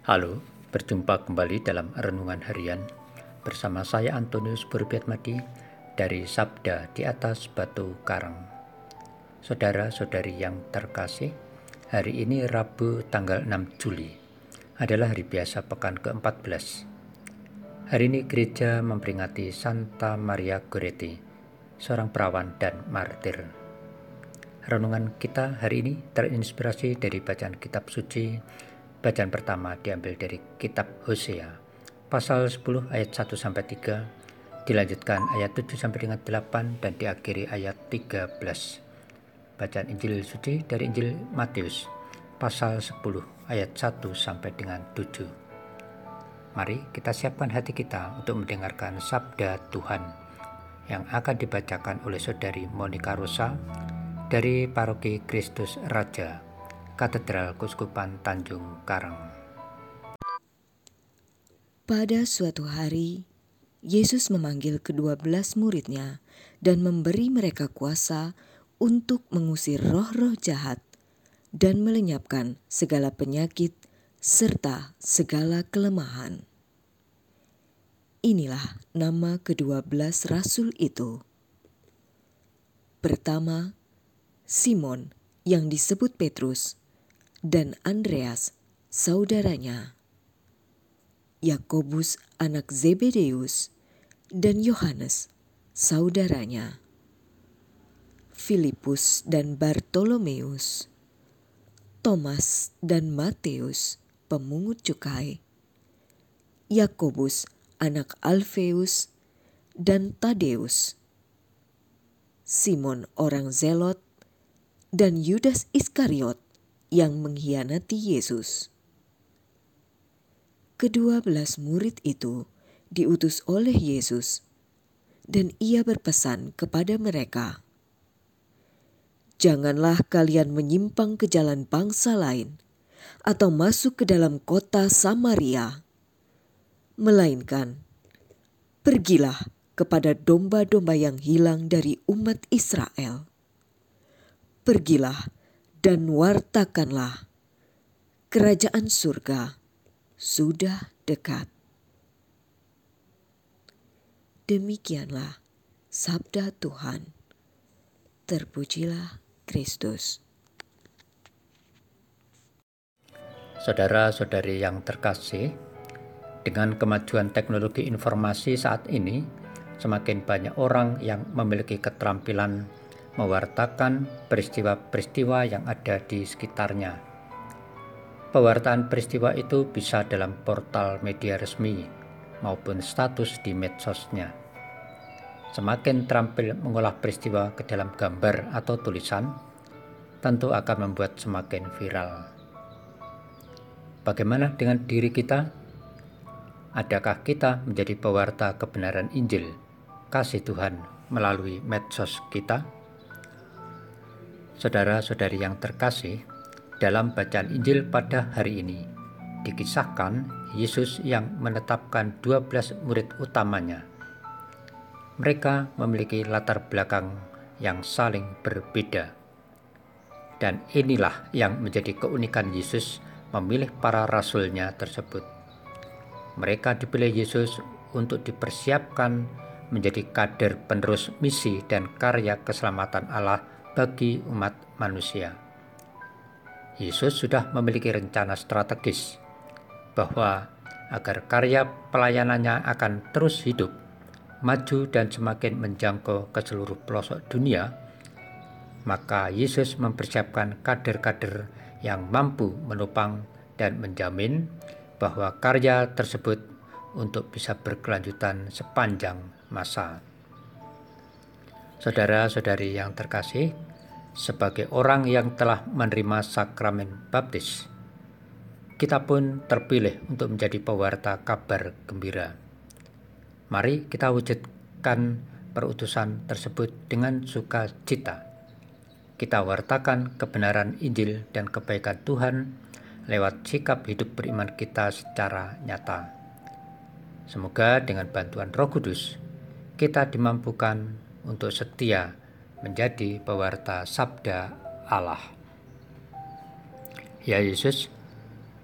Halo, berjumpa kembali dalam Renungan Harian bersama saya Antonius Burbiatmadi dari Sabda di atas Batu Karang. Saudara-saudari yang terkasih, hari ini Rabu tanggal 6 Juli adalah hari biasa pekan ke-14. Hari ini gereja memperingati Santa Maria Goretti, seorang perawan dan martir. Renungan kita hari ini terinspirasi dari bacaan kitab suci Bacaan pertama diambil dari kitab Hosea pasal 10 ayat 1 sampai 3 dilanjutkan ayat 7 sampai dengan 8 dan diakhiri ayat 13. Bacaan Injil suci dari Injil Matius pasal 10 ayat 1 sampai dengan 7. Mari kita siapkan hati kita untuk mendengarkan sabda Tuhan yang akan dibacakan oleh saudari Monica Rosa dari Paroki Kristus Raja Katedral Kuskupan Tanjung Karang. Pada suatu hari, Yesus memanggil kedua belas muridnya dan memberi mereka kuasa untuk mengusir roh-roh jahat dan melenyapkan segala penyakit serta segala kelemahan. Inilah nama kedua belas rasul itu. Pertama, Simon yang disebut Petrus, dan Andreas, saudaranya, Yakobus anak Zebedeus, dan Yohanes, saudaranya, Filipus dan Bartolomeus, Thomas dan Mateus, pemungut cukai, Yakobus anak Alfeus, dan Tadeus, Simon orang Zelot, dan Yudas Iskariot yang mengkhianati Yesus. Kedua belas murid itu diutus oleh Yesus, dan ia berpesan kepada mereka, "Janganlah kalian menyimpang ke jalan bangsa lain atau masuk ke dalam kota Samaria, melainkan pergilah kepada domba-domba yang hilang dari umat Israel. Pergilah." Dan wartakanlah, kerajaan surga sudah dekat. Demikianlah sabda Tuhan. Terpujilah Kristus. Saudara-saudari yang terkasih, dengan kemajuan teknologi informasi saat ini, semakin banyak orang yang memiliki keterampilan mewartakan peristiwa-peristiwa yang ada di sekitarnya. Pewartaan peristiwa itu bisa dalam portal media resmi maupun status di medsosnya. Semakin terampil mengolah peristiwa ke dalam gambar atau tulisan, tentu akan membuat semakin viral. Bagaimana dengan diri kita? Adakah kita menjadi pewarta kebenaran Injil, kasih Tuhan melalui medsos kita? Saudara-saudari yang terkasih, dalam bacaan Injil pada hari ini dikisahkan Yesus yang menetapkan 12 murid utamanya. Mereka memiliki latar belakang yang saling berbeda. Dan inilah yang menjadi keunikan Yesus memilih para rasulnya tersebut. Mereka dipilih Yesus untuk dipersiapkan menjadi kader penerus misi dan karya keselamatan Allah bagi umat manusia. Yesus sudah memiliki rencana strategis bahwa agar karya pelayanannya akan terus hidup, maju dan semakin menjangkau ke seluruh pelosok dunia, maka Yesus mempersiapkan kader-kader yang mampu menopang dan menjamin bahwa karya tersebut untuk bisa berkelanjutan sepanjang masa. Saudara-saudari yang terkasih, sebagai orang yang telah menerima sakramen baptis, kita pun terpilih untuk menjadi pewarta kabar gembira. Mari kita wujudkan perutusan tersebut dengan sukacita. Kita wartakan kebenaran Injil dan kebaikan Tuhan lewat sikap hidup beriman kita secara nyata. Semoga dengan bantuan Roh Kudus, kita dimampukan untuk setia menjadi pewarta sabda Allah. Ya Yesus,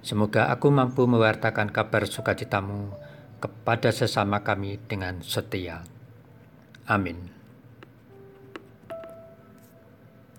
Semoga aku mampu mewartakan kabar sukacitamu kepada sesama kami dengan setia. Amin.